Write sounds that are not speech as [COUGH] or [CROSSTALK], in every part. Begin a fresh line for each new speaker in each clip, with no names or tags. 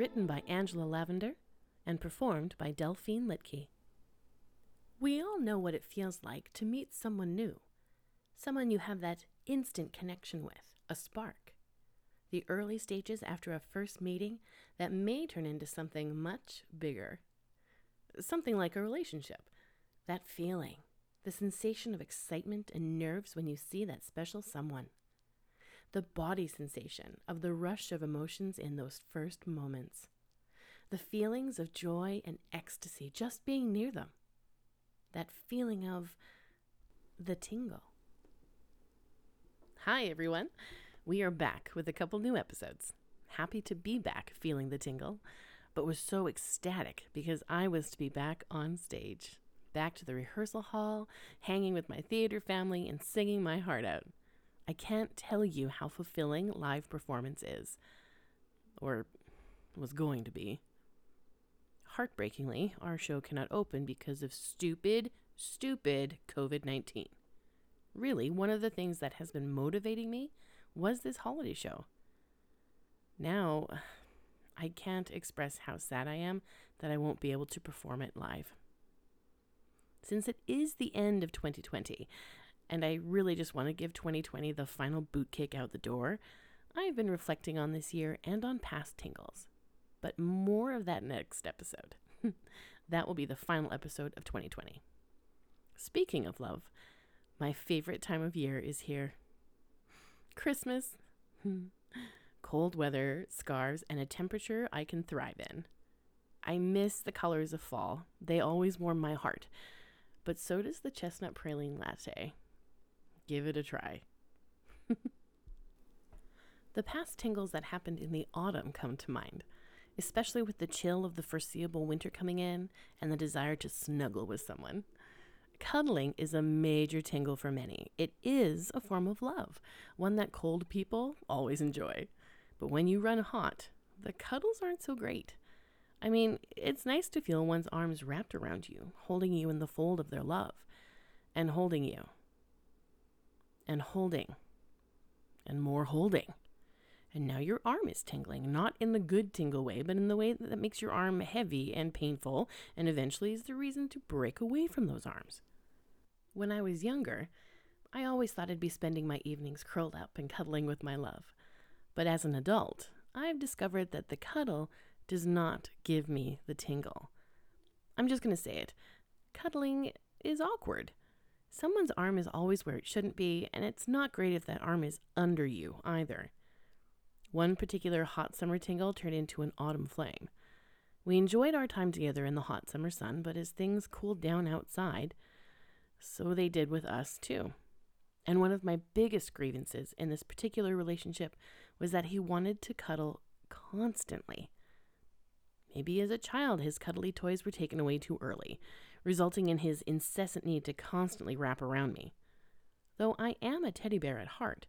by Angela Lavender and performed by Delphine Litke. We all know what it feels like to meet someone new, someone you have that instant connection with, a spark. The early stages after a first meeting that may turn into something much bigger. Something like a relationship. That feeling, the sensation of excitement and nerves when you see that special someone. The body sensation of the rush of emotions in those first moments. The feelings of joy and ecstasy just being near them. That feeling of the tingle. Hi, everyone. We are back with a couple new episodes. Happy to be back feeling the tingle, but was so ecstatic because I was to be back on stage back to the rehearsal hall, hanging with my theater family, and singing my heart out. I can't tell you how fulfilling live performance is, or was going to be. Heartbreakingly, our show cannot open because of stupid, stupid COVID 19. Really, one of the things that has been motivating me was this holiday show. Now, I can't express how sad I am that I won't be able to perform it live since it is the end of 2020, and I really just want to give 2020 the final boot kick out the door, I've been reflecting on this year and on past tingles. But more of that next episode. [LAUGHS] that will be the final episode of 2020. Speaking of love, my favorite time of year is here Christmas. [LAUGHS] Cold weather, scarves, and a temperature I can thrive in. I miss the colors of fall. They always warm my heart but so does the chestnut praline latte. Give it a try. [LAUGHS] the past tingles that happened in the autumn come to mind, especially with the chill of the foreseeable winter coming in and the desire to snuggle with someone. Cuddling is a major tingle for many. It is a form of love, one that cold people always enjoy. But when you run hot, the cuddles aren't so great. I mean, it's nice to feel one's arms wrapped around you, holding you in the fold of their love, and holding you, and holding, and more holding. And now your arm is tingling, not in the good tingle way, but in the way that makes your arm heavy and painful, and eventually is the reason to break away from those arms. When I was younger, I always thought I'd be spending my evenings curled up and cuddling with my love. But as an adult, I've discovered that the cuddle does not give me the tingle. I'm just going to say it. Cuddling is awkward. Someone's arm is always where it shouldn't be, and it's not great if that arm is under you either. One particular hot summer tingle turned into an autumn flame. We enjoyed our time together in the hot summer sun, but as things cooled down outside, so they did with us too. And one of my biggest grievances in this particular relationship was that he wanted to cuddle constantly. Maybe as a child, his cuddly toys were taken away too early, resulting in his incessant need to constantly wrap around me. Though I am a teddy bear at heart,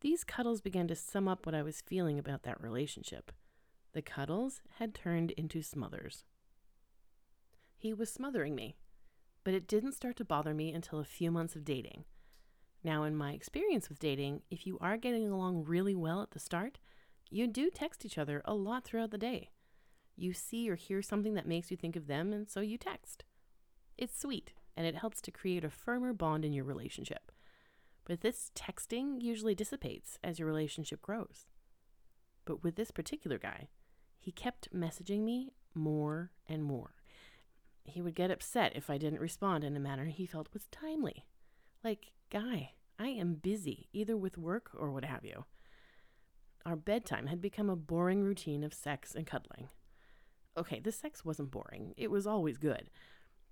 these cuddles began to sum up what I was feeling about that relationship. The cuddles had turned into smothers. He was smothering me, but it didn't start to bother me until a few months of dating. Now, in my experience with dating, if you are getting along really well at the start, you do text each other a lot throughout the day. You see or hear something that makes you think of them, and so you text. It's sweet, and it helps to create a firmer bond in your relationship. But this texting usually dissipates as your relationship grows. But with this particular guy, he kept messaging me more and more. He would get upset if I didn't respond in a manner he felt was timely. Like, guy, I am busy, either with work or what have you. Our bedtime had become a boring routine of sex and cuddling. Okay, the sex wasn't boring, it was always good.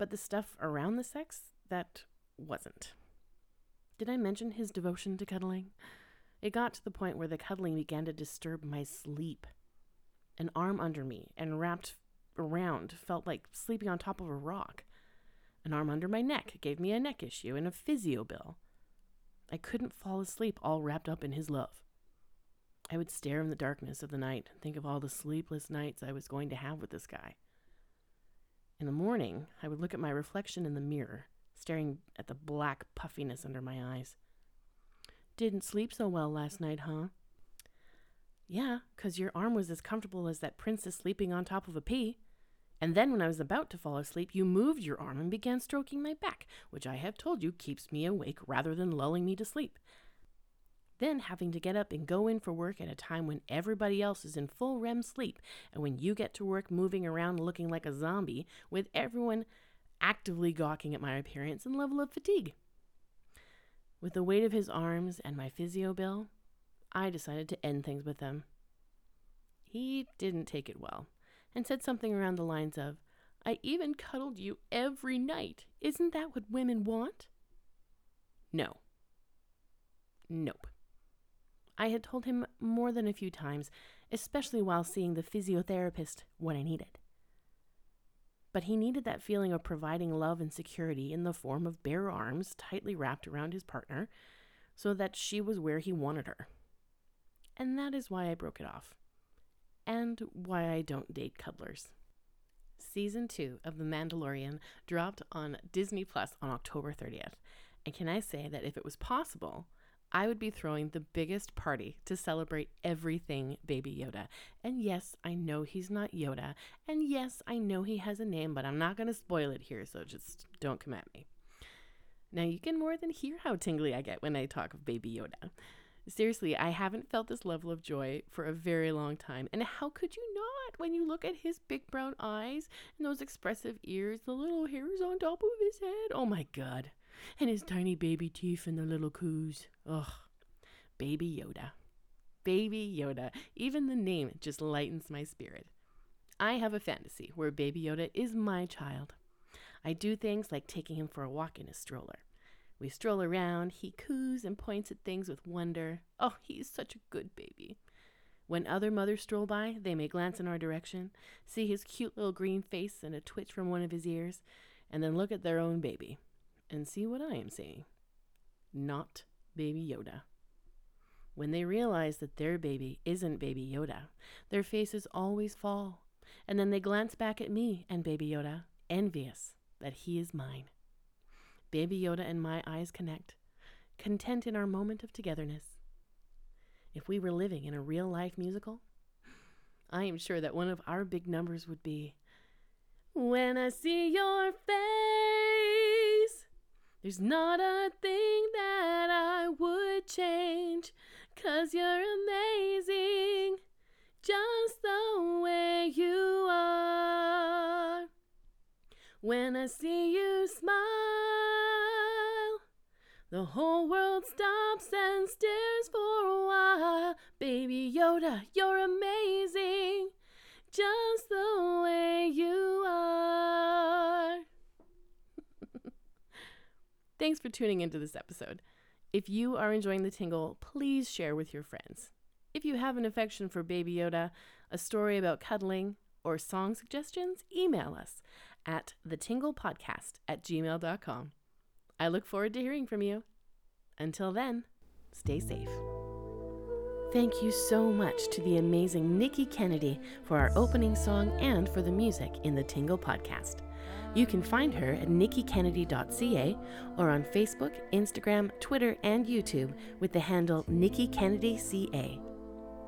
But the stuff around the sex, that wasn't. Did I mention his devotion to cuddling? It got to the point where the cuddling began to disturb my sleep. An arm under me and wrapped around felt like sleeping on top of a rock. An arm under my neck gave me a neck issue and a physio bill. I couldn't fall asleep all wrapped up in his love. I would stare in the darkness of the night and think of all the sleepless nights I was going to have with this guy. In the morning, I would look at my reflection in the mirror, staring at the black puffiness under my eyes. Didn't sleep so well last night, huh? Yeah, 'cause your arm was as comfortable as that princess sleeping on top of a pea. And then when I was about to fall asleep, you moved your arm and began stroking my back, which I have told you keeps me awake rather than lulling me to sleep. Then having to get up and go in for work at a time when everybody else is in full REM sleep, and when you get to work moving around looking like a zombie, with everyone actively gawking at my appearance and level of fatigue. With the weight of his arms and my physio bill, I decided to end things with him. He didn't take it well and said something around the lines of, I even cuddled you every night. Isn't that what women want? No. Nope. I had told him more than a few times, especially while seeing the physiotherapist, what I needed. But he needed that feeling of providing love and security in the form of bare arms tightly wrapped around his partner so that she was where he wanted her. And that is why I broke it off. And why I don't date cuddlers. Season 2 of The Mandalorian dropped on Disney Plus on October 30th. And can I say that if it was possible, I would be throwing the biggest party to celebrate everything Baby Yoda. And yes, I know he's not Yoda. And yes, I know he has a name, but I'm not going to spoil it here, so just don't come at me. Now, you can more than hear how tingly I get when I talk of Baby Yoda. Seriously, I haven't felt this level of joy for a very long time. And how could you not when you look at his big brown eyes and those expressive ears, the little hairs on top of his head? Oh my god. And his tiny baby teeth and the little coos. Ugh. Baby Yoda. Baby Yoda. Even the name just lightens my spirit. I have a fantasy where Baby Yoda is my child. I do things like taking him for a walk in a stroller. We stroll around, he coos and points at things with wonder. Oh, he's such a good baby. When other mothers stroll by, they may glance in our direction, see his cute little green face and a twitch from one of his ears, and then look at their own baby and see what I am seeing. Not Baby Yoda. When they realize that their baby isn't Baby Yoda, their faces always fall, and then they glance back at me and Baby Yoda, envious that he is mine. Baby Yoda and my eyes connect, content in our moment of togetherness. If we were living in a real life musical, I am sure that one of our big numbers would be When I see your face, there's not a thing that I would change, cause you're amazing just the way you are. When I see you smile, the whole world stops and stares for a while. Baby Yoda, you're amazing, just the Thanks for tuning into this episode. If you are enjoying the tingle, please share with your friends. If you have an affection for Baby Yoda, a story about cuddling, or song suggestions, email us at thetinglepodcast at gmail.com. I look forward to hearing from you. Until then, stay safe. Thank you so much to the amazing Nikki Kennedy for our opening song and for the music in the Tingle podcast. You can find her at nikkikennedy.ca or on Facebook, Instagram, Twitter, and YouTube with the handle Nikki Kennedy CA.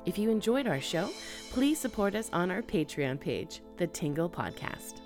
If you enjoyed our show, please support us on our Patreon page, The Tingle Podcast.